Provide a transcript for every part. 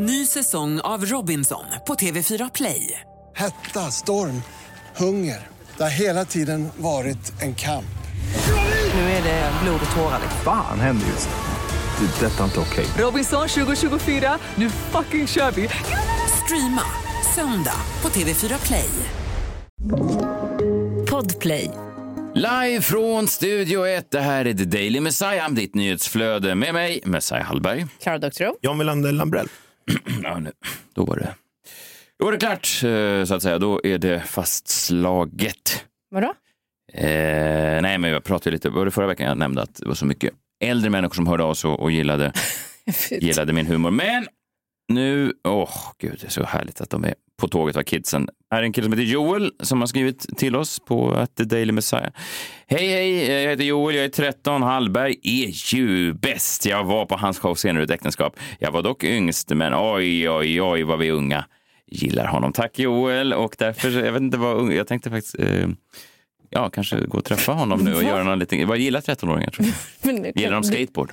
Ny säsong av Robinson på TV4 Play. Hetta, storm, hunger. Det har hela tiden varit en kamp. Nu är det blod och tårar. Fan händer just nu. Det. är Detta är inte okej. Robinson 2024, nu fucking kör vi! Streama söndag på TV4 Play. Podplay. Live från Studio 1, det här är The Daily Messiah, ditt nyhetsflöde med mig, Messiah Hallberg. Klara Doktorow. John Wilander Lambrell. Ja, nu, då var det, då var det klart, eh, så att säga. Då är det fastslaget. Vadå? Eh, nej, men jag pratade lite, var det förra veckan jag nämnde att det var så mycket äldre människor som hörde av sig och, och gillade, gillade min humor. Men nu, åh gud, det är så härligt att de är på tåget av kidsen. Här är en kille som heter Joel som har skrivit till oss på att The Daily Messiah. Hej, hej, jag heter Joel, jag är 13. Hallberg är ju bäst. Jag var på hans show senare i ett äktenskap. Jag var dock yngst, men oj, oj, oj vad vi unga gillar honom. Tack Joel, och därför, jag vet inte vad jag tänkte faktiskt eh, Ja, kanske gå och träffa honom nu och göra något lite... Vad gillar 13-åringar tror jag? Gillar de skateboard?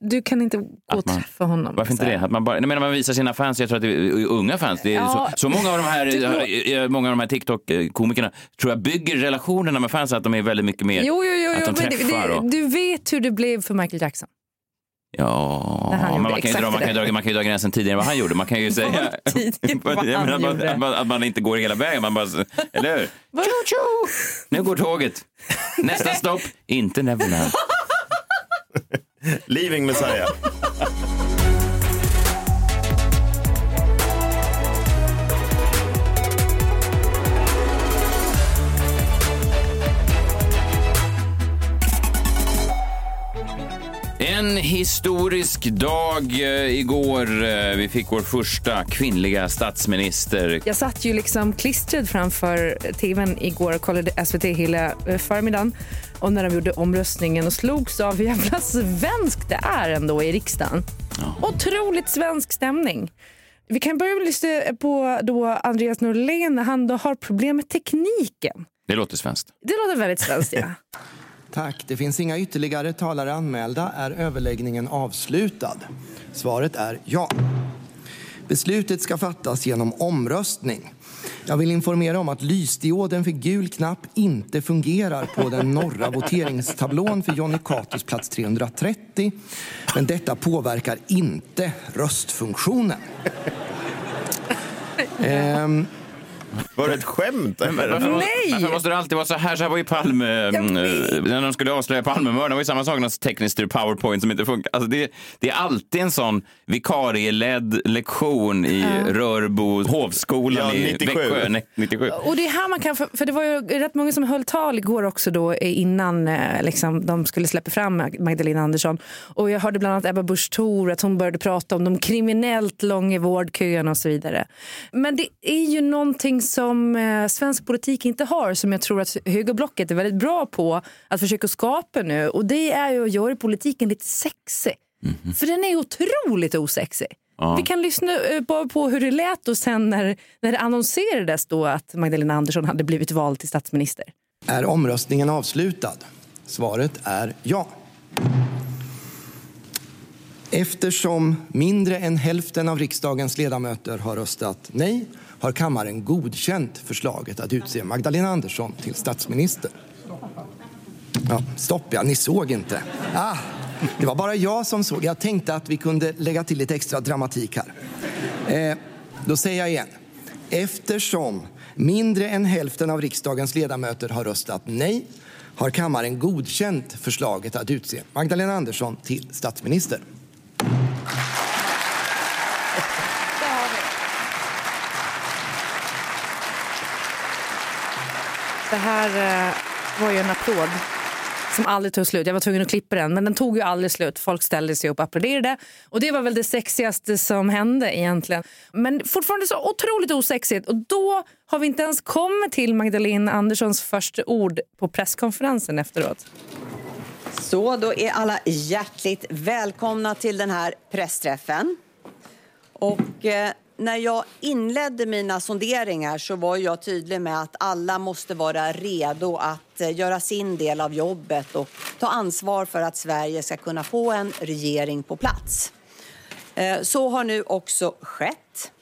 Du, kan inte gå och man- träffa honom. Varför inte det? Att man, bara, nej, men man visar sina fans, jag tror att det är unga fans. Det är Ja, så, så många av de här, många av de här TikTok-komikerna tror jag bygger relationerna med fans, att de är väldigt mycket mer... Jo, jo, jo, att de träffar det, och- du vet hur det blev för Michael Jackson. Ja, men man kan, dra, man, kan dra, man kan ju dra gränsen tidigare än vad han gjorde. Man kan ju säga menar, att, man, att man inte går hela vägen. Man bara, eller hur? Nu går tåget. Nästa stopp, inte Neverland. Leaving Messiah. En historisk dag eh, igår. Eh, vi fick vår första kvinnliga statsminister. Jag satt ju liksom klistrad framför tvn igår och kollade SVT hela eh, förmiddagen. Och när de gjorde omröstningen och slogs av hur jävla svenskt det är ändå i riksdagen. Otroligt svensk stämning. Vi kan börja med lyssna på då Andreas Norlén när han då har problem med tekniken. Det låter svenskt. Det låter väldigt svenskt, ja. Tack. Det finns inga ytterligare talare anmälda. Är överläggningen avslutad? Svaret är ja. Beslutet ska fattas genom omröstning. Jag vill informera om att lysdioden för gul knapp inte fungerar på den norra voteringstablån för Jonny Catos plats 330. Men detta påverkar inte röstfunktionen. Ehm, Var det ett skämt? Eller? Nej! varför måste det alltid vara så här? Så här var ju Palme, mm, eh, när de skulle avslöja Palmemördaren, var ju samma sak, någon teknisk powerpoint som inte funkar. Alltså det, det är alltid en sån vikarieledd lektion i Rörbo hovskolan Ja, i 97. Växjö. Nej, 97. Och det är här man kan, för för det var ju rätt många som höll tal igår också då eh, innan eh, liksom, de skulle släppa fram Magdalena Andersson. Och jag hörde bland annat Ebba Busch Thor att hon började prata om de kriminellt långa vårdköerna och så vidare. Men det är ju någonting som eh, svensk politik inte har som jag tror att högerblocket är väldigt bra på att försöka skapa nu. Och det är ju att göra politiken lite sexig. För den är otroligt osexig. Vi kan lyssna eh, bara på hur det lät då sen när, när det annonserades då att Magdalena Andersson hade blivit vald till statsminister. Är omröstningen avslutad? Svaret är ja. Eftersom mindre än hälften av riksdagens ledamöter har röstat nej har kammaren godkänt förslaget att utse Magdalena Andersson till statsminister. Ja, stopp ja, ni såg inte. Ah, det var bara jag som såg. Jag tänkte att vi kunde lägga till lite extra dramatik här. Eh, då säger jag igen. Eftersom mindre än hälften av riksdagens ledamöter har röstat nej har kammaren godkänt förslaget att utse Magdalena Andersson till statsminister. Det här eh, var ju en applåd som aldrig tog slut. Jag var tvungen att klippa den, men den tog ju aldrig slut. Folk ställde sig upp och applåderade. Och det var väl det sexigaste som hände egentligen. Men fortfarande så otroligt osexigt. Och då har vi inte ens kommit till Magdalena Anderssons första ord på presskonferensen efteråt. Så då är alla hjärtligt välkomna till den här pressträffen. Och eh, när jag inledde mina sonderingar så var jag tydlig med att alla måste vara redo att eh, göra sin del av jobbet och ta ansvar för att Sverige ska kunna få en regering på plats. Eh, så har nu också skett.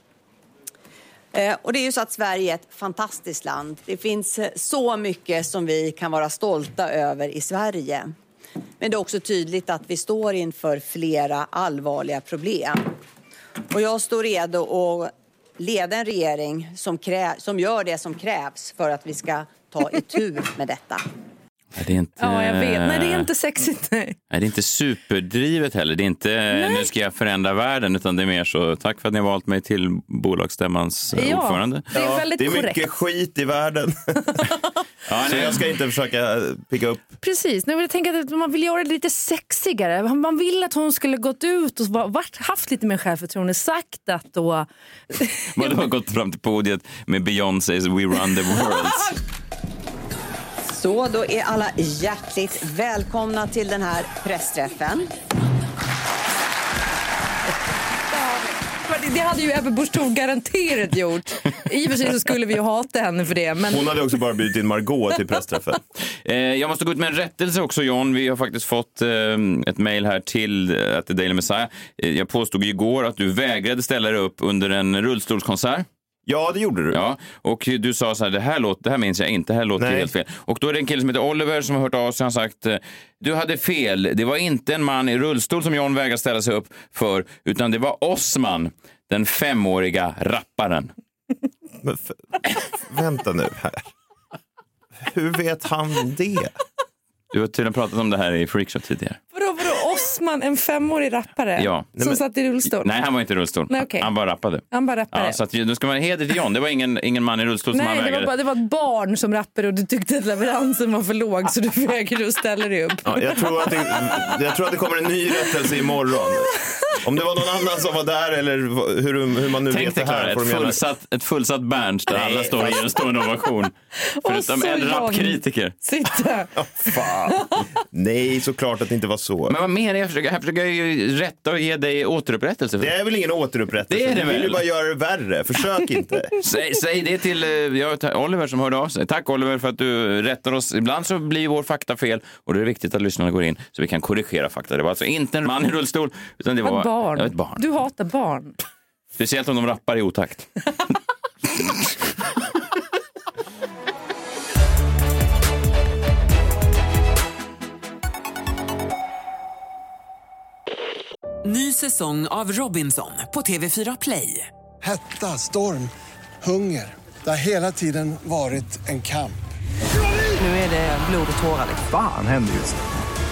Eh, och det är ju så att Sverige är ett fantastiskt land. Det finns så mycket som vi kan vara stolta över i Sverige. Men det är också tydligt att vi står inför flera allvarliga problem. Och jag står redo att leda en regering som, krä- som gör det som krävs för att vi ska ta itu med detta. Nej, Det är inte, Ja, jag vet. Nej, det är inte sexigt. Nej. Nej, det är inte superdrivet heller. Det är inte nu ska jag förändra världen, utan det är mer så tack för att ni har valt mig till bolagsstämmans eh, Ja, ordförande. det är väldigt det är korrekt. mycket skit i världen. Ja, Så nej, jag ska inte försöka picka upp. Precis, nu vill jag tänka att man vill göra det lite sexigare. Man vill att hon skulle gått ut och va- varit, haft lite mer självförtroende. Sagt att då... Vadå, har gått fram till podiet med Beyoncés We Run the World. Så, då är alla hjärtligt välkomna till den här pressträffen. Det hade ju Ebba Busch Thor garanterat gjort. I och för sig så skulle vi ju hata henne för det. Men Hon hade också bara bjudit in Margot till pressträffen. Eh, jag måste gå ut med en rättelse också, John. Vi har faktiskt fått eh, ett mejl här till eh, att Daily Messiah. Eh, jag påstod igår att du vägrade ställa dig upp under en rullstolskonsert. Ja, det gjorde du. Ja, och du sa så här, det här, låter, det här minns jag inte, det här låter Nej. helt fel. Och då är det en kille som heter Oliver som har hört av sig och har sagt, eh, du hade fel, det var inte en man i rullstol som John vägrade ställa sig upp för, utan det var Osman, den femåriga rapparen. Men f- vänta nu här. Hur vet han det? Du har tydligen pratat om det här i Freakshow tidigare. vadå, vadå Osman, en femårig rappare Ja. som men- satt i rullstol? Nej, han var inte i rullstol. Nej, okej. Han bara rappade. Han bara rappare. Ja, så att, nu ska man heder till John. Det var ingen, ingen man i rullstol som han Nej, det var, vägrade. bara, det var ett barn som rappade och du tyckte att leveransen var för låg så du vägrade att ställa dig upp. Ja, jag, tror att det, jag tror att det kommer en ny rättelse imorgon. Om det var någon annan som var där eller hur, hur man nu Tänk vet dig det här. Klara, får ett fullsatt, ett fullsatt Berns där Nej, alla står och ger en stående ovation. Förutom en rapkritiker. Sitta. Fan. Nej, såklart att det inte var så. Men vad menar jag? Försöker, här försöker jag ju rätta och ge dig återupprättelse. För. Det är väl ingen återupprättelse? Det är det Du vill ju väl? bara göra det värre. Försök inte. Säg, säg det till eh, ja, Oliver som hörde av sig. Tack Oliver för att du rättar oss. Ibland så blir vår fakta fel och det är viktigt att lyssnarna går in så vi kan korrigera fakta. Det var alltså inte en man i rullstol utan det var Barn. ja, ett barn. Du hatar barn. Speciellt om de rappar i otakt. Ny säsong av Robinson på TV4 Play. Hetta, storm, hunger. Det har hela tiden varit en kamp. Nu är det blod och tårar. Fan händer just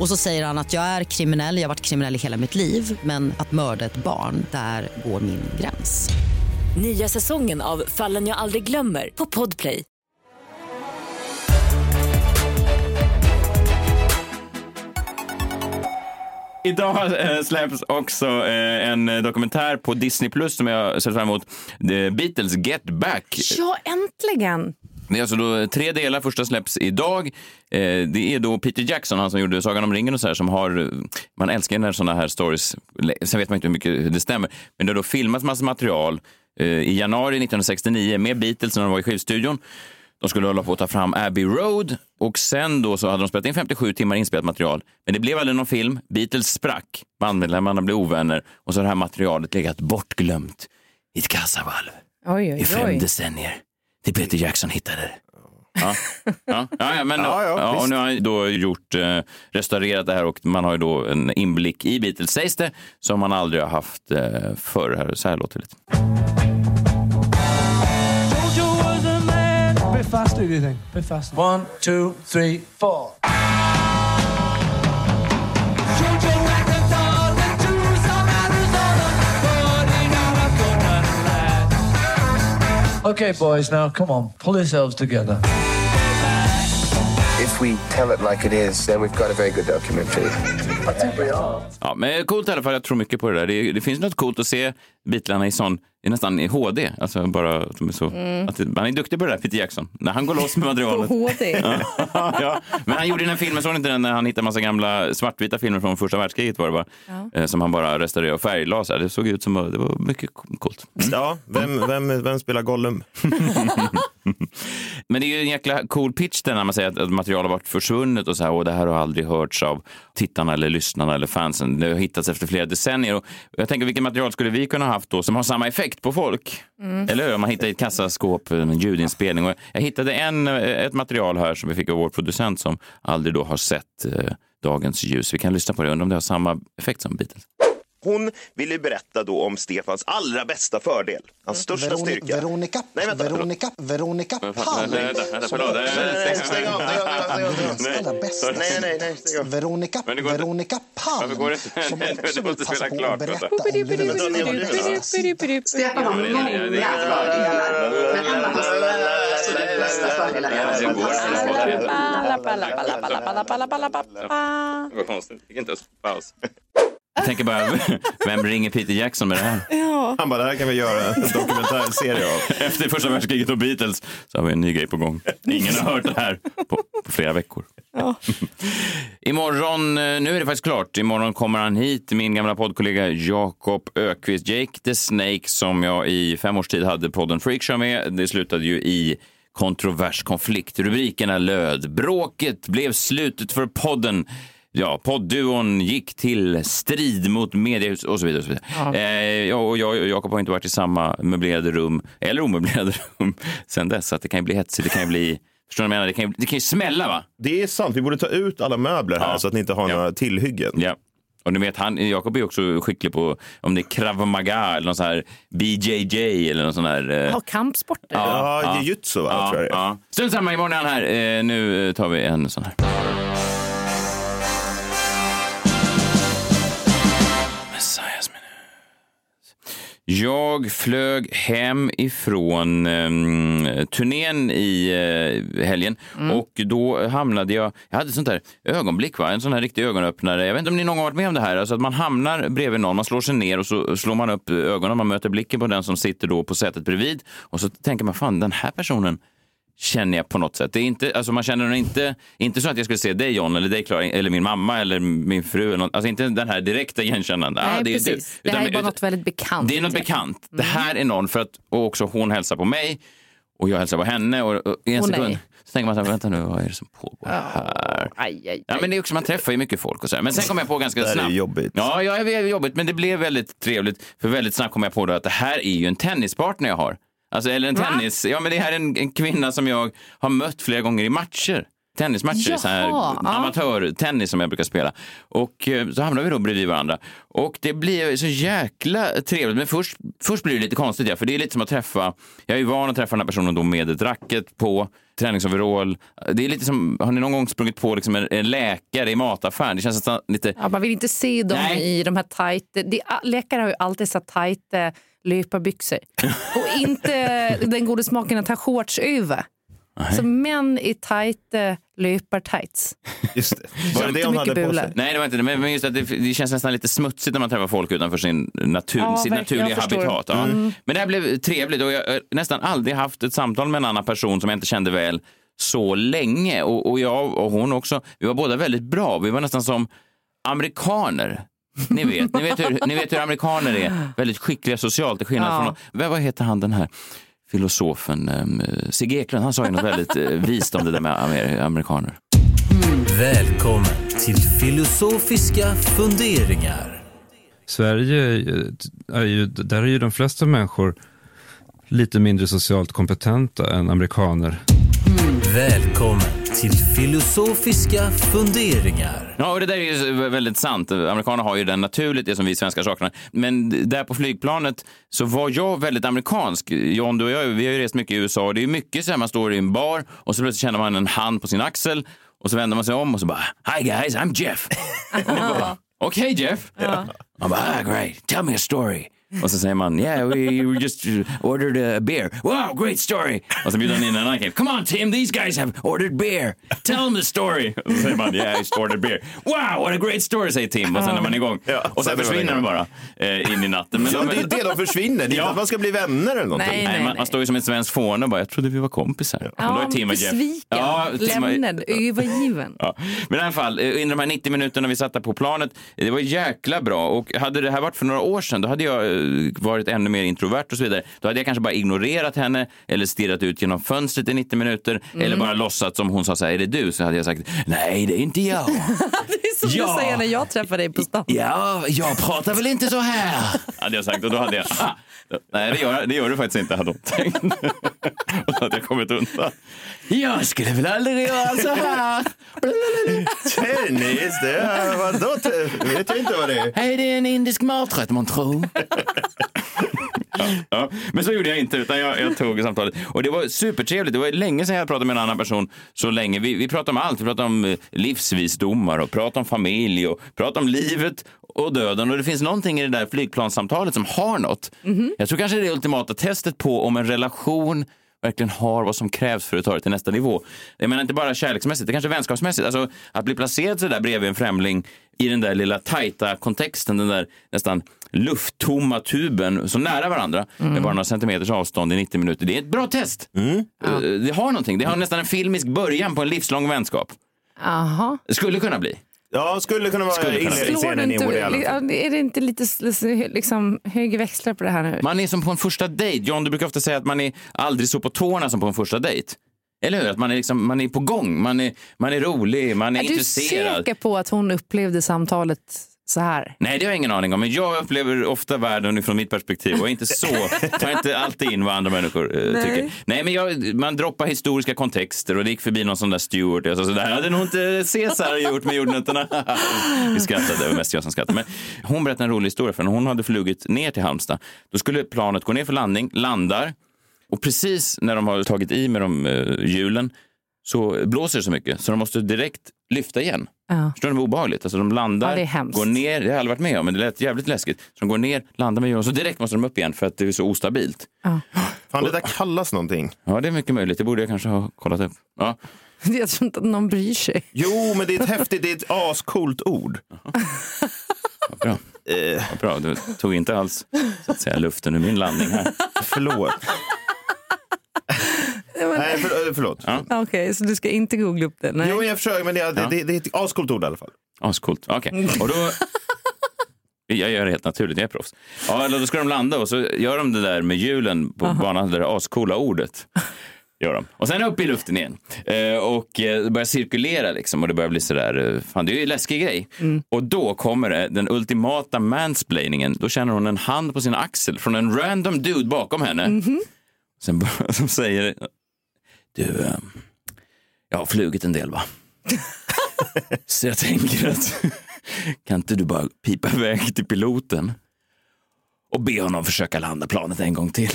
Och så säger han att jag är kriminell, jag har varit kriminell i hela mitt liv men att mörda ett barn, där går min gräns. Nya säsongen av Fallen jag aldrig glömmer på Podplay. Idag eh, släpps också eh, en dokumentär på Disney Plus som jag ser fram emot. The Beatles Get Back. Ja, äntligen. Det är alltså då tre delar. Första släpps idag. Eh, det är då Peter Jackson, han som gjorde Sagan om ringen och så här, som har... Man älskar när sådana här stories... Sen vet man inte hur mycket det stämmer. Men det har då filmats massa material eh, i januari 1969 med Beatles när de var i skivstudion. De skulle hålla på att ta fram Abbey Road och sen då så hade de spelat in 57 timmar inspelat material. Men det blev aldrig någon film. Beatles sprack. Bandmedlemmarna blev ovänner och så har det här materialet legat bortglömt i ett kassavalv Oj, i oj, fem oj. decennier. Det Peter Jackson hittade det. Ja, ja, ja, men, Ja, ja, ja, och nu har han då gjort, eh, restaurerat det här och man har ju då en inblick i Beatles, sägs det, som man aldrig har haft eh, förr. Här, så här låter det lite. bit faster, do you think? bit faster. One, two, three, four. Okay, boys, now come on, pull yourselves together. If we tell it like it is, then we've got a very good documentary. Ja, men coolt i alla fall. Jag tror mycket på det där. Det, det finns något coolt att se Beatlarna i sån, i nästan i HD. Alltså bara att de är så, Mm. att han är duktig på det där, Peter Jackson. När han går loss med materialet. På HD. ja. Men han gjorde den här filmen, såg inte den när han hittade massa gamla svartvita filmer från första världskriget var det va? Ja. Eh, Som han bara restaurerade och färglade. Det såg ut som, det var mycket coolt. Ja, vem, vem, vem spelar Gollum? Men det är ju en jäkla cool pitch där när man säger att, att material har varit försvunnet och så här, och det här har aldrig hörts av tittarna eller lyssnarna eller fansen. Det har hittats efter flera decennier. Och jag tänker, vilket material skulle vi kunna ha haft då som har samma effekt på folk? Mm. Eller hur? Man hittar i ett kassaskåp en ljudinspelning. Och jag hittade en, ett material här som vi fick av vår producent som aldrig då har sett eh, dagens ljus. Vi kan lyssna på det. Undrar om det har samma effekt som Beatles. Hon ville berätta då om Stefans allra bästa fördel, hans största Veroni- styrka. Veronica, Nej, vänta. Veronica, Veronica Palm. Nej, stäng av, Nej, nej, nej, stäng av. Veronica. Veronica Palm. Som också vill passa på att berätta om. Stefan har många fördelar, men en av hans absolut bästa fördelar är Det var konstigt. Fick inte ens paus. Jag tänker bara, vem ringer Peter Jackson med det här? Ja. Han bara, det här kan vi göra en dokumentärserie av. Efter första världskriget och Beatles så har vi en ny grej på gång. Ingen har hört det här på, på flera veckor. Ja. Imorgon, eh, nu är det faktiskt klart, imorgon kommer han hit, min gamla poddkollega Jakob Ökvist, Jake the Snake, som jag i fem års tid hade podden Freakshow med. Det slutade ju i kontrovers, konflikt. Rubrikerna löd “Bråket blev slutet för podden”. Ja, poddduon gick till strid mot mediehus och så vidare. Och så vidare. Ja. Eh, ja, och jag och Jakob har inte varit i samma möblerade rum, eller omöblerade rum, sen dess. Så att det kan ju bli hetsigt, det kan ju bli... Förstår du vad jag menar? Det kan ju, det kan ju smälla va? Det är sant, vi borde ta ut alla möbler här Ja. så att ni inte har några tillhyggen. Ja. Och ni vet, han, Jakob är också skicklig på om det är krav maga eller någon sån här BJJ eller någon sån här... eh, Ja, kampsporter. Ja, jujutsu va, tror jag det är. Ja. Strunt samma, imorgon är han här. Eh, nu tar vi en sån här. Jag flög hem ifrån um, turnén i eh, helgen och då hamnade jag, jag hade sånt där ögonblick, va? en sån här riktig ögonöppnare. Jag vet inte om ni någon gång varit med om det här, alltså att man hamnar bredvid någon, man slår sig ner och så slår man upp ögonen, man möter blicken på den som sitter då på sätet bredvid och så tänker man, fan den här personen känner jag på något sätt. Det är inte, alltså man känner nog inte, inte så att jag skulle se dig John eller dig Klara eller min mamma eller min fru. Eller något, alltså inte den här direkta igenkännandet. Nej, Ah, det är du. precis. Det här är bara något väldigt bekant. det är något bekant. Det här är någon för att och också hon hälsar på mig och jag hälsar på henne och, och i en Åh, sekund nej. så tänker man så här, vänta nu, vad är det som pågår här? Aj, aj, Ja, men det är också, man träffar ju mycket folk och så här. Men sen kom jag på ganska Det här är snabbt. jobbigt. Ja, ja, det är jobbigt, men det blev väldigt trevligt. För väldigt snabbt kom jag på då att det här är ju en tennispartner jag har. Alltså, eller en Va? tennis... Ja, men det här är en, en kvinna som jag har mött flera gånger i matcher. Tennismatcher, så här, Jaha, ja. amatörtennis som jag brukar spela. Och eh, så hamnar vi då bredvid varandra. Och det blir så jäkla trevligt. Men först, först blir det lite konstigt, ja, för det är lite som att träffa... Jag är ju van att träffa den här personen då med ett racket på, träningsoverall. Det är lite som, har ni någon gång sprungit på liksom en, en läkare i mataffären? Det känns nästan lite... Ja, man vill inte se dem Nej. i de här tajta... De, läkare har ju alltid så tajta löparbyxor. Och inte den goda smaken att ha shorts över. Så män i tajta löpartights. Just det. Var det det hon hade på sig? Nej, det var inte det. Men just att det, det känns nästan lite smutsigt när man träffar folk utanför sin natur, Ja, sitt naturliga habitat. Ja. Mm. Men det här blev trevligt och jag har nästan aldrig haft ett samtal med en annan person som jag inte kände väl så länge. Och, och jag och hon också, vi var båda väldigt bra. Vi var nästan som amerikaner. Ni vet, ni vet, hur, ni vet hur amerikaner är. Väldigt skickliga socialt till skillnad Ja. från... Vad, vad heter han den här? Filosofen um, Sigge Eklund, han sa ju något väldigt uh, vist om det där med amer- amerikaner. Välkommen till filosofiska funderingar. Sverige är ju, där är ju de flesta människor lite mindre socialt kompetenta än amerikaner. Välkommen till filosofiska funderingar. Ja, och det där är ju väldigt sant. Amerikaner har ju den naturligt, det som vi svenskar saknar. Men där på flygplanet så var jag väldigt amerikansk. John, du och jag, vi har ju rest mycket i USA och det är mycket så här, man står i en bar och så plötsligt känner man en hand på sin axel och så vänder man sig om och så bara Hi guys, I'm Jeff. Okej Jeff. Man bara, ah, great, tell me a story. Och så säger man, yeah, we just ordered a beer. Wow, great story! Och så bjuder han in en annan kille. Come on Tim, these guys have ordered beer. Tell them the story. Och så säger man, yeah, I just ordered beer. Wow, what a great story, säger Tim. Och sen är man igång. och sen försvinner de bara eh, in i natten. Ja, det är det de försvinner. Det är inte att man ska bli vänner eller någonting. Nej, Nej, man, man står ju som ett svenskt fåne och bara, jag trodde vi var kompisar. Ja, då är Tim och Jeff- besviken, Ja, lämnad, övergiven. Ja. Men i alla fall, eh, under de här 90 minuterna vi satt på planet, det var jäkla bra. Och hade det här varit för några år sedan, då hade jag eh, varit ännu mer introvert och så vidare. Då hade jag kanske bara ignorerat henne eller stirrat ut genom fönstret i 90 minuter Mm. eller bara låtsats som hon sa så här, är det du? Så hade jag sagt, nej det är inte jag. Det är som Ja. du säger när jag träffar dig på stan. Ja, jag pratar väl inte så här. Hade jag sagt och då hade jag, ah, nej det gör, det gör du faktiskt inte, hade hon tänkt. och då hade jag kommit undan. Jag skulle väl aldrig göra så här. Tennis, det är, vadå? vet jag inte vad det är. Är det en indisk maträtt man tror? ja, ja. Men så gjorde jag inte, utan jag, jag tog samtalet. Och det var supertrevligt. Det var länge sedan jag pratade med en annan person så länge. Vi, vi pratade om allt. Vi pratade om eh, livsvisdomar och pratade om familj och pratade om livet och döden. Och det finns någonting i det där flygplanssamtalet som har något. Jag tror kanske det är det ultimata testet på om en relation verkligen har vad som krävs för att ta det till nästa nivå. Jag menar inte bara kärleksmässigt, det kanske är vänskapsmässigt. Alltså, att bli placerad så där bredvid en främling i den där lilla tajta kontexten, den där nästan lufttomma tuben, så nära varandra med bara några centimeters avstånd i 90 minuter. Det är ett bra test. Eh, Det har någonting. Det har nästan en filmisk början på en livslång vänskap. Aha. Det skulle kunna bli. Ja, skulle kunna vara Skulle kunna i Woody ja, är det inte lite liksom, högre växlar på det här nu? Man är som på en första dejt. John, du brukar ofta säga att man är aldrig så på tårna som på en första dejt. Eller hur? Att man är, liksom, man är på gång, man är, man är rolig, man är, Är du intresserad. säker på att hon upplevde samtalet så här? Nej, det har jag ingen aning om. Men jag upplever ofta världen utifrån mitt perspektiv och är inte så, tar inte alltid in vad andra människor eh, Nej. tycker. Nej, men jag, man droppar historiska kontexter och det gick förbi någon sån där steward. Jag sa så där hade nog inte Caesar gjort med jordnötterna. Vi skrattade, det var mest jag som skrattade. Men hon berättade en rolig historia, för när hon hade flugit ner till Halmstad, då skulle planet gå ner för landning, landar och precis när de har tagit i med de eh, hjulen så blåser det så mycket så de måste direkt lyfta igen. Ja. Förstår ni vad obehagligt? Alltså de landar, Ja, går ner, det har jag aldrig varit med om, men det lät jävligt läskigt. Så de går ner, landar med och så direkt måste de upp igen för att det är så ostabilt. Ja. Fan, det där kallas någonting. Ja, det är mycket möjligt. Det borde jag kanske ha kollat upp. Ja. Jag tror inte att någon bryr sig. Jo, men det är ett häftigt, det är ett ascoolt ord. Vad bra. Eh, Vad bra. Du tog inte alls så att säga, luften ur min landning här. förlåt. Nej, för, eh, förlåt. Ja. Okej, så du ska inte googla upp det? Nej. Jo, jag försöker, men det, det, det, det är ett ascoolt ord i alla fall. Ascoolt. Okej. Och då... Jag gör det helt naturligt, jag är proffs. Ja, då ska de landa och så gör de det där med hjulen på banan, det där ascoola ordet. Gör de. Och sen upp i luften igen. Eh, och eh, det börjar cirkulera liksom och det börjar bli sådär, eh, fan det är ju en läskig grej. Och då kommer det, den ultimata mansplainingen. Då känner hon en hand på sin axel från en random dude bakom henne. Sen bör- som säger, du, eh, jag har flugit en del va? Så jag tänker att kan inte du bara pipa iväg till piloten och be honom försöka landa planet en gång till?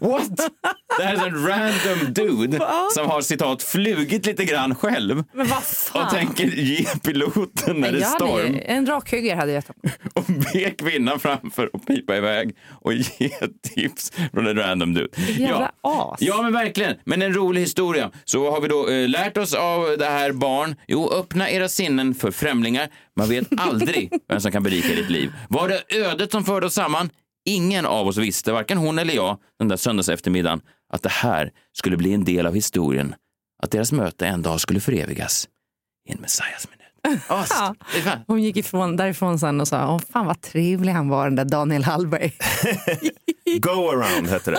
What? Det här är en random dude som har citat flugit lite grann själv Men vad fan? och tänker ge piloten när det är hade, storm ju- en rakhugger hade jag tagit. och be kvinnan framför och pipa iväg och ge tips från en random dude. Jävla as. Ja, men verkligen. Men en rolig historia. Så har vi då eh, lärt oss av det här barn. Jo, öppna era sinnen för främlingar. Man vet aldrig vem som kan berika ditt liv. Var det ödet som förde oss samman? Ingen av oss visste, varken hon eller jag, den där söndags eftermiddagen, att det här skulle bli en del av historien. Att deras möte en dag skulle förevigas i en Messias minut. As. Ja. Det är fan- Hon gick ifrån, därifrån sen och sa, Åh, fan vad trevlig han var den där Daniel Hallberg. Go around hette det.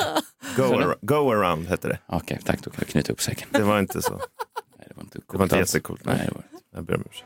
Go, ar- go around hette det. Okej, tack. Då kan jag knyta upp säcken. Det var inte så. Nej, det var inte, Det var inte alls. jättecoolt. Nej, det var det inte. Jag ber om ursäkt.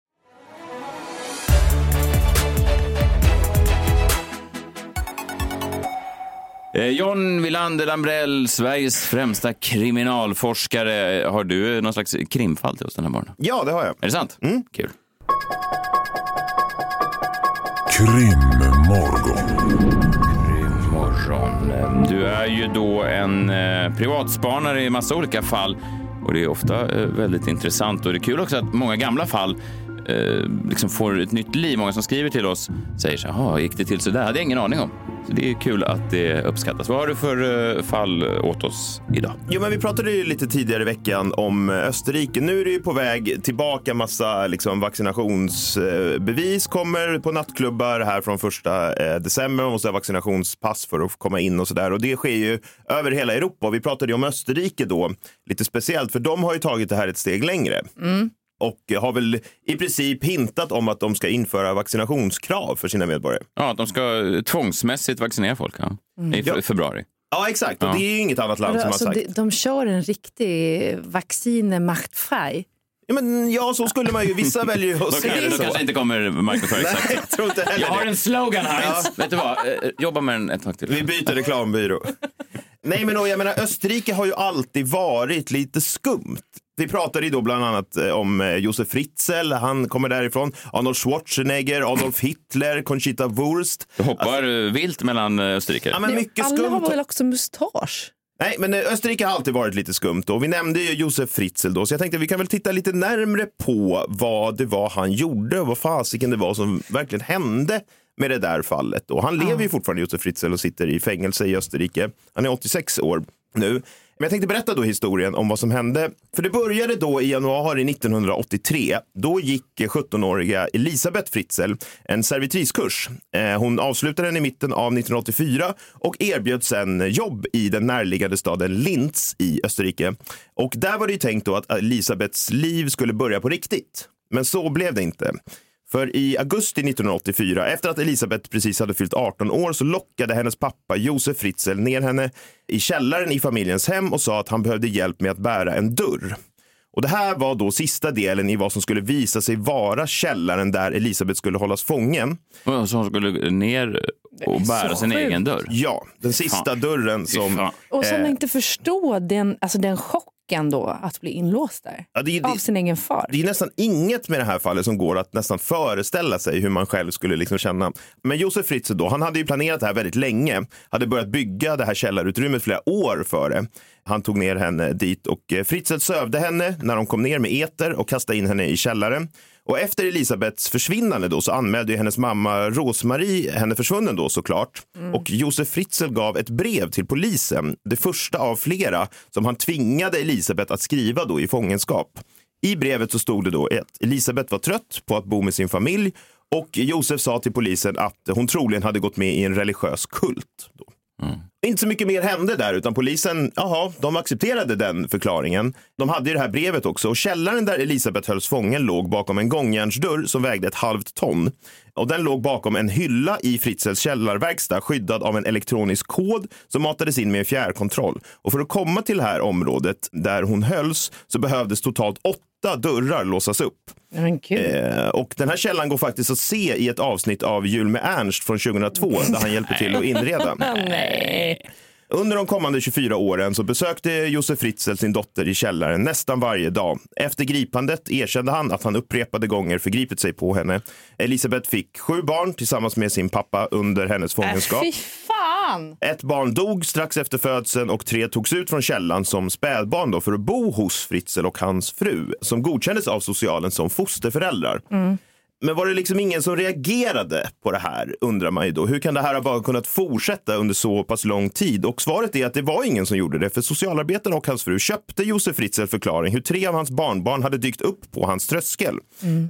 John Wilander Lambrell, Sveriges främsta kriminalforskare. Har du någon slags krimfall till oss den här morgonen? Ja, det har jag. Är det sant? Kul. Krimmorgon. Krimmorgon. Du är ju då en eh, privatspanare i massa olika fall och det är ofta eh, väldigt intressant och det är kul också att många gamla fall eh, liksom får ett nytt liv. Många som skriver till oss säger så här, gick det till så där? hade jag ingen aning om. Så det är kul att det uppskattas. Vad har du för eh, fall åt oss idag? Jo, men vi pratade ju lite tidigare i veckan om Österrike. Nu är det ju på väg tillbaka massa liksom, vaccinationsbevis kommer på nattklubbar här från första eh, december. Man måste ha vaccinationspass för att komma in och så där. Och det sker ju över hela Europa. Och vi pratade ju om Österrike då, lite speciellt, för de har ju tagit det här ett steg längre. Och har väl i princip hintat om att de ska införa vaccinationskrav för sina medborgare. Ja, att de ska tvångsmässigt vaccinera folk ja. Mm. i fe- februari. Ja, exakt. Och Ja. det är ju inget annat land som har Alltså, sagt. de, de kör en riktig vaccin machtfrei. Ja, men, ja, så skulle man ju. Vissa väljer ju att se det de så. kanske inte kommer marknadsföra Nej, exakt. jag tror inte heller Jag har en slogan Heinz. Vet du vad, Eh, jobba med den ett tag till. Vi byter reklambyrå. Nej, men då, jag menar, Österrike har ju alltid varit lite skumt. Vi pratade ju då bland annat eh, om eh, Josef Fritzl, han kommer därifrån. Arnold Schwarzenegger, Adolf Hitler, Conchita Wurst. Du hoppar eh, vilt mellan Österrike. Ja, men mycket Alla skumt. har väl också mustasch? Nej, men Österrike har alltid varit lite skumt då. Vi nämnde ju Josef Fritzl då, så jag tänkte att vi kan väl titta lite närmre på vad det var han gjorde och vad fasiken det var som verkligen hände med det där fallet. Och han lever ju fortfarande, Josef Fritzl, och sitter i fängelse i Österrike. Han är 86 år nu. Men jag tänkte berätta då historien om vad som hände. För det började då i januari 1983. Då gick 17-åriga Elisabeth Fritzl en servitriskurs. Eh, hon avslutade den i mitten av 1984 och erbjöds sen jobb i den närliggande staden Linz i Österrike. Och där var det ju tänkt då att Elisabeths liv skulle börja på riktigt. Men så blev det inte. För i augusti 1984, efter att Elisabeth precis hade fyllt 18 år, så lockade hennes pappa Josef Fritzl ner henne i källaren i familjens hem och sa att han behövde hjälp med att bära en dörr. Och det här var då sista delen i vad som skulle visa sig vara källaren där Elisabeth skulle hållas fången. Och Så hon skulle ner och bära sin egen dörr. Ja, den sista dörren som... Och som eh, inte förstår den, alltså den då att bli inlåst där. Ja, det, Av det, sin egen far. det är nästan inget med det här fallet som går att nästan föreställa sig hur man själv skulle liksom känna. Men Josef Fritzl då, han hade ju planerat det här väldigt länge. Hade börjat bygga det här källarutrymmet flera år före. Han tog ner henne dit och eh, Fritzl sövde henne när de kom ner med eter och kastade in henne i källaren. Och efter Elisabeths försvinnande då så anmälde hennes mamma Rosmarie henne försvunnen då såklart. Och Josef Fritzl gav ett brev till polisen, det första av flera som han tvingade Elisabeth att skriva då i fångenskap. I brevet så stod det då att Elisabeth var trött på att bo med sin familj och Josef sa till polisen att hon troligen hade gått med i en religiös kult. Då. Mm. Inte så mycket mer hände där, utan polisen, aha, de accepterade den förklaringen. De hade ju det här brevet också och källaren där Elisabeth hölls fången låg bakom en gångjärnsdörr som vägde ett halvt ton. Och den låg bakom en hylla i Fritzels källarverkstad skyddad av en elektronisk kod som matades in med en fjärrkontroll. Och för att komma till det här området där hon hölls så behövdes totalt åtta dörrar låsas upp. Eh, och den här källan går faktiskt att se i ett avsnitt av Jul med Ernst från 2002 där han hjälper till att inreda. Nej. Under de kommande 24 åren så besökte Josef Fritzl sin dotter i källaren nästan varje dag. Efter gripandet erkände han att han upprepade gånger förgripit sig på henne. Elisabeth fick sju barn tillsammans med sin pappa under hennes fångenskap. Äh, fan! Ett barn dog strax efter födseln och tre togs ut från källan som spädbarn då för att bo hos Fritzl och hans fru som godkändes av socialen som fosterföräldrar. Men var det liksom ingen som reagerade på det här undrar man ju då. Hur kan det här ha bara kunnat fortsätta under så pass lång tid? Och svaret är att det var ingen som gjorde det för socialarbetaren och hans fru köpte Josef Fritzl förklaring hur tre av hans barnbarn hade dykt upp på hans tröskel.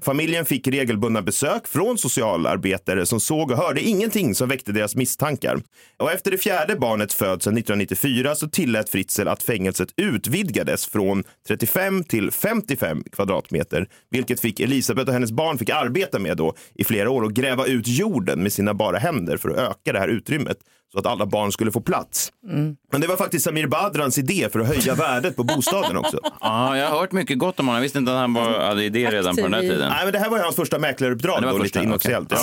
Familjen fick regelbundna besök från socialarbetare som såg och hörde ingenting som väckte deras misstankar. Och efter det fjärde barnets födsel 1994 så tillät Fritzl att fängelset utvidgades från 35 till 55 kvadratmeter, vilket fick Elisabeth och hennes barn fick arbeta med då i flera år och gräva ut jorden med sina bara händer för att öka det här utrymmet så att alla barn skulle få plats. Mm. Men det var faktiskt Samir Badrans idé för att höja värdet på bostaden också. Ja, jag har hört mycket gott om honom. Jag visste inte att han var, hade idé redan på den här tiden. Nej, men det här var ju hans första mäklaruppdrag, Ja, det var då, första, lite inofficiellt.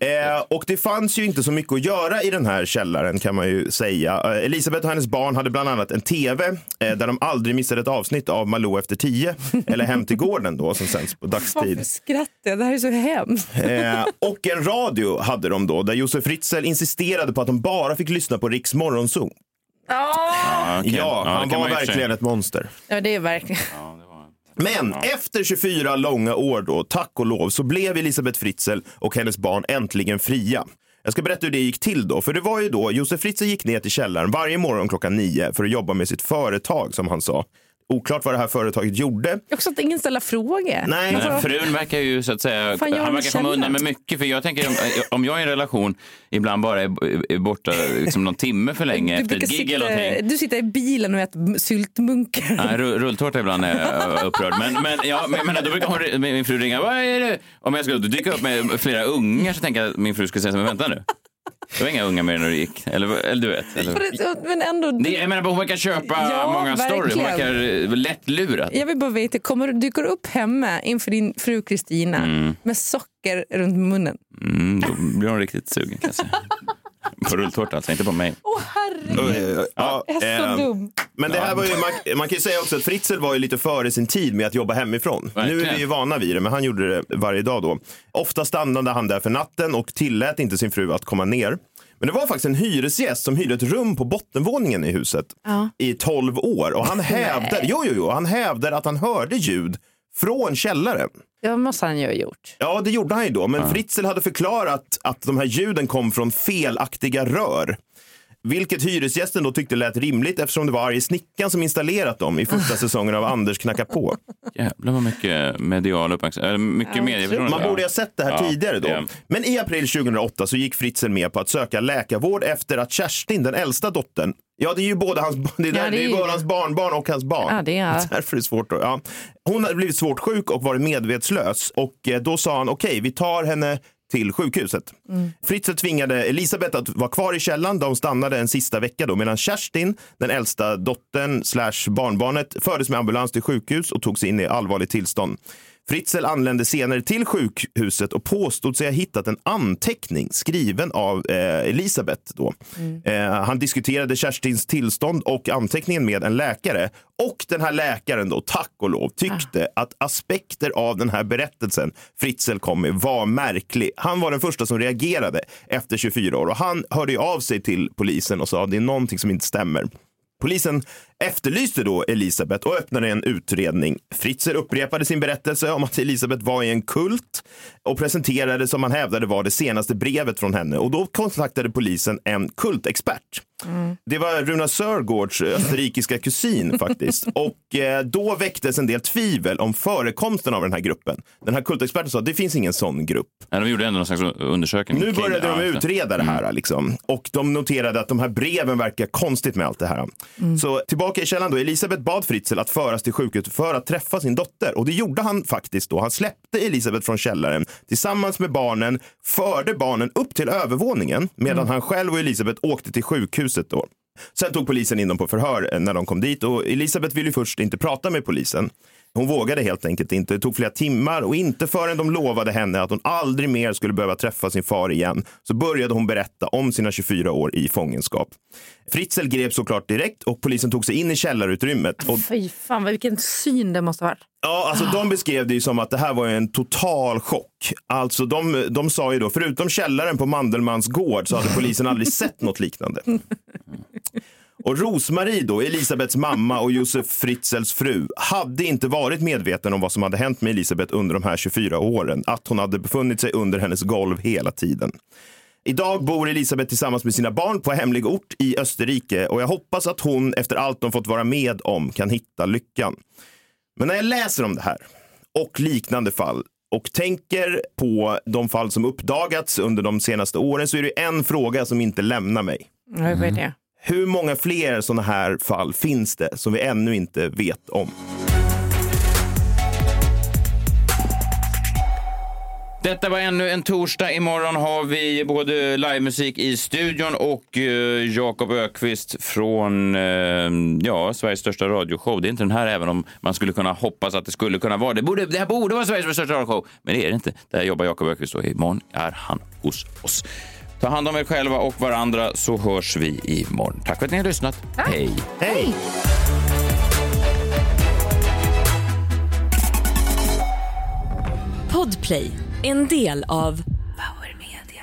Ja. eh, och det fanns ju inte så mycket att göra i den här källaren kan man ju säga. Eh, Elisabeth och hennes barn hade bland annat en tv eh, där de aldrig missade ett avsnitt av Malou efter tio eller Hem till gården då som sänds på dagstid. Varför skrattar jag? Det här är så hemskt. Eh, och en radio hade de då där Josef Fritzl insisterade på att de bara fick lyssna på Riks Morgonzoo. Ja, okej. Ja, han var verkligen ett monster. Ja, det är verkligen. Men efter 24 långa år då, tack och lov, så blev Elisabeth Fritzl och hennes barn äntligen fria. Jag ska berätta hur det gick till då, för det var ju då Josef Fritzl gick ner till källaren varje morgon klockan nio för att jobba med sitt företag som han sa. Oklart vad det här företaget gjorde. Också att ingen ställer frågor. Nej. Alltså, frun verkar ju så att säga, Fan, han verkar komma undan med mycket. För jag tänker om, om jag i en relation ibland bara är, är borta liksom någon timme för länge du, efter ett gig eller någonting. sitta, du sitter i bilen och äter syltmunkar. Nej, ru- rulltårta ibland är jag upprörd. Men, men, ja, men, men då brukar hon, min fru ringa. Vad är det? Om jag skulle dyka upp med flera ungar så tänker jag att min fru skulle säga men vänta nu. Det var inga unga med när du gick. Eller, eller du vet. Eller. Men ändå, Det, jag menar, hon verkar köpa Ja, många stories. Hon verkar lätt lurad. jag vill bara veta, kommer du dyker upp hemma inför din fru Kristina Mm. med socker runt munnen? Mm, då blir hon riktigt sugen kan jag säga. På rulltårta alltså, inte på mig. Åh herregud. Ja, Jag är så eh, dum. Men det här var ju, man, man kan ju säga också att Fritzl var ju lite före sin tid med att jobba hemifrån. Nu är Verkligen. vi ju vana vid det, men han gjorde det varje dag då. Ofta stannade han där för natten och tillät inte sin fru att komma ner. Men det var faktiskt en hyresgäst som hyrde ett rum på bottenvåningen i huset Ja. i 12 år. Och han hävdade, jo, jo, jo, han hävdade att han hörde ljud från källaren. Det måste han ju ha gjort. Ja, det gjorde han ju då. Men Fritzl hade förklarat att de här ljuden kom från felaktiga rör. Vilket hyresgästen då tyckte lät rimligt eftersom det var Arje Snickan som installerat dem i första säsongen av Anders knackar på. Jävlar vad mycket medial uppmärksamhet. Mycket Ja. Man borde ha sett det här Ja, tidigare då. ja. Men i april 2008 så gick Fritzl med på att söka läkarvård efter att Kerstin, den äldsta dottern, ja det är ju både hans, det är, Ja, där, det det är är ju ju både det. hans barnbarn och hans barn. Ja, det är- Därför är det svårt. Då, ja. Hon hade blivit svårt sjuk och varit medvetslös och eh, då sa han okej, vi tar henne till sjukhuset. Mm. Fritzl tvingade Elisabeth att vara kvar i källan. De stannade en sista vecka då medan Kerstin, den äldsta dottern slash barnbarnet, fördes med ambulans till sjukhus och tog sig in i allvarligt tillstånd. Fritzl anlände senare till sjukhuset och påstod sig ha hittat en anteckning skriven av eh, Elisabeth. Då. Eh, han diskuterade Kerstins tillstånd och anteckningen med en läkare. Och den här läkaren, då, tack och lov, tyckte att aspekter av den här berättelsen Fritzl kom med var märklig. Han var den första som reagerade efter 24 år och han hörde av sig till polisen och sa att det är någonting som inte stämmer. Polisen efterlyste då Elisabeth och öppnade en utredning. Fritzer upprepade sin berättelse om att Elisabeth var i en kult och presenterade som han hävdade var det senaste brevet från henne. Och då kontaktade polisen en kultexpert. Det var Runa Sörgårds österrikiska kusin faktiskt. Och eh, då väcktes en del tvivel om förekomsten av den här gruppen. Den här kultexperten sa att det finns ingen sån grupp. Ja, de gjorde ändå någon slags undersökning. Nu började de utreda det här. Liksom. Och de noterade att de här breven verkar konstigt med allt det här. Så tillbaka i källan då. Elisabeth bad Fritzl att föras till sjukhuset för att träffa sin dotter. Och det gjorde han faktiskt då. Han släppte Elisabeth från källaren tillsammans med barnen, förde barnen upp till övervåningen medan han själv och Elisabeth åkte till sjukhuset då. Sen tog polisen in dem på förhör eh, när de kom dit och Elisabeth ville först inte prata med polisen. Hon vågade helt enkelt inte. Det tog flera timmar och inte förrän de lovade henne att hon aldrig mer skulle behöva träffa sin far igen så började hon berätta om sina 24 år i fångenskap. Fritzl greps såklart direkt och polisen tog sig in i källarutrymmet. Och, Fy fan, vilken syn det måste ha varit. ja, alltså, de beskrev det ju som att det här var en total chock. Alltså, de, de sa ju då, förutom källaren på Mandelmans gård så hade polisen aldrig sett något liknande. Och Rosmarie då, Elisabeths mamma och Josef Fritzels fru, hade inte varit medveten om vad som hade hänt med Elisabeth under de här 24 åren. Att hon hade befunnit sig under hennes golv hela tiden. Idag bor Elisabeth tillsammans med sina barn på hemlig ort i Österrike och jag hoppas att hon efter allt de fått vara med om kan hitta lyckan. Men när jag läser om det här och liknande fall och tänker på de fall som uppdagats under de senaste åren så är det en fråga som inte lämnar mig. Vad är det? Hur många fler sådana här fall finns det som vi ännu inte vet om? Detta var ännu en torsdag. Imorgon har vi både livemusik i studion och eh, Jakob Ökvist från eh, ja, Sveriges största radioshow. Det är inte den här, även om man skulle kunna hoppas att det skulle kunna vara det. Borde, det här borde vara Sveriges största radioshow, men det är det inte. Där jobbar Jakob Ökvist och imorgon är han hos oss. Ta hand om er själva och varandra så hörs vi imorgon. Tack för att ni har lyssnat. Hej! Hej! Podplay, en del av Power Media.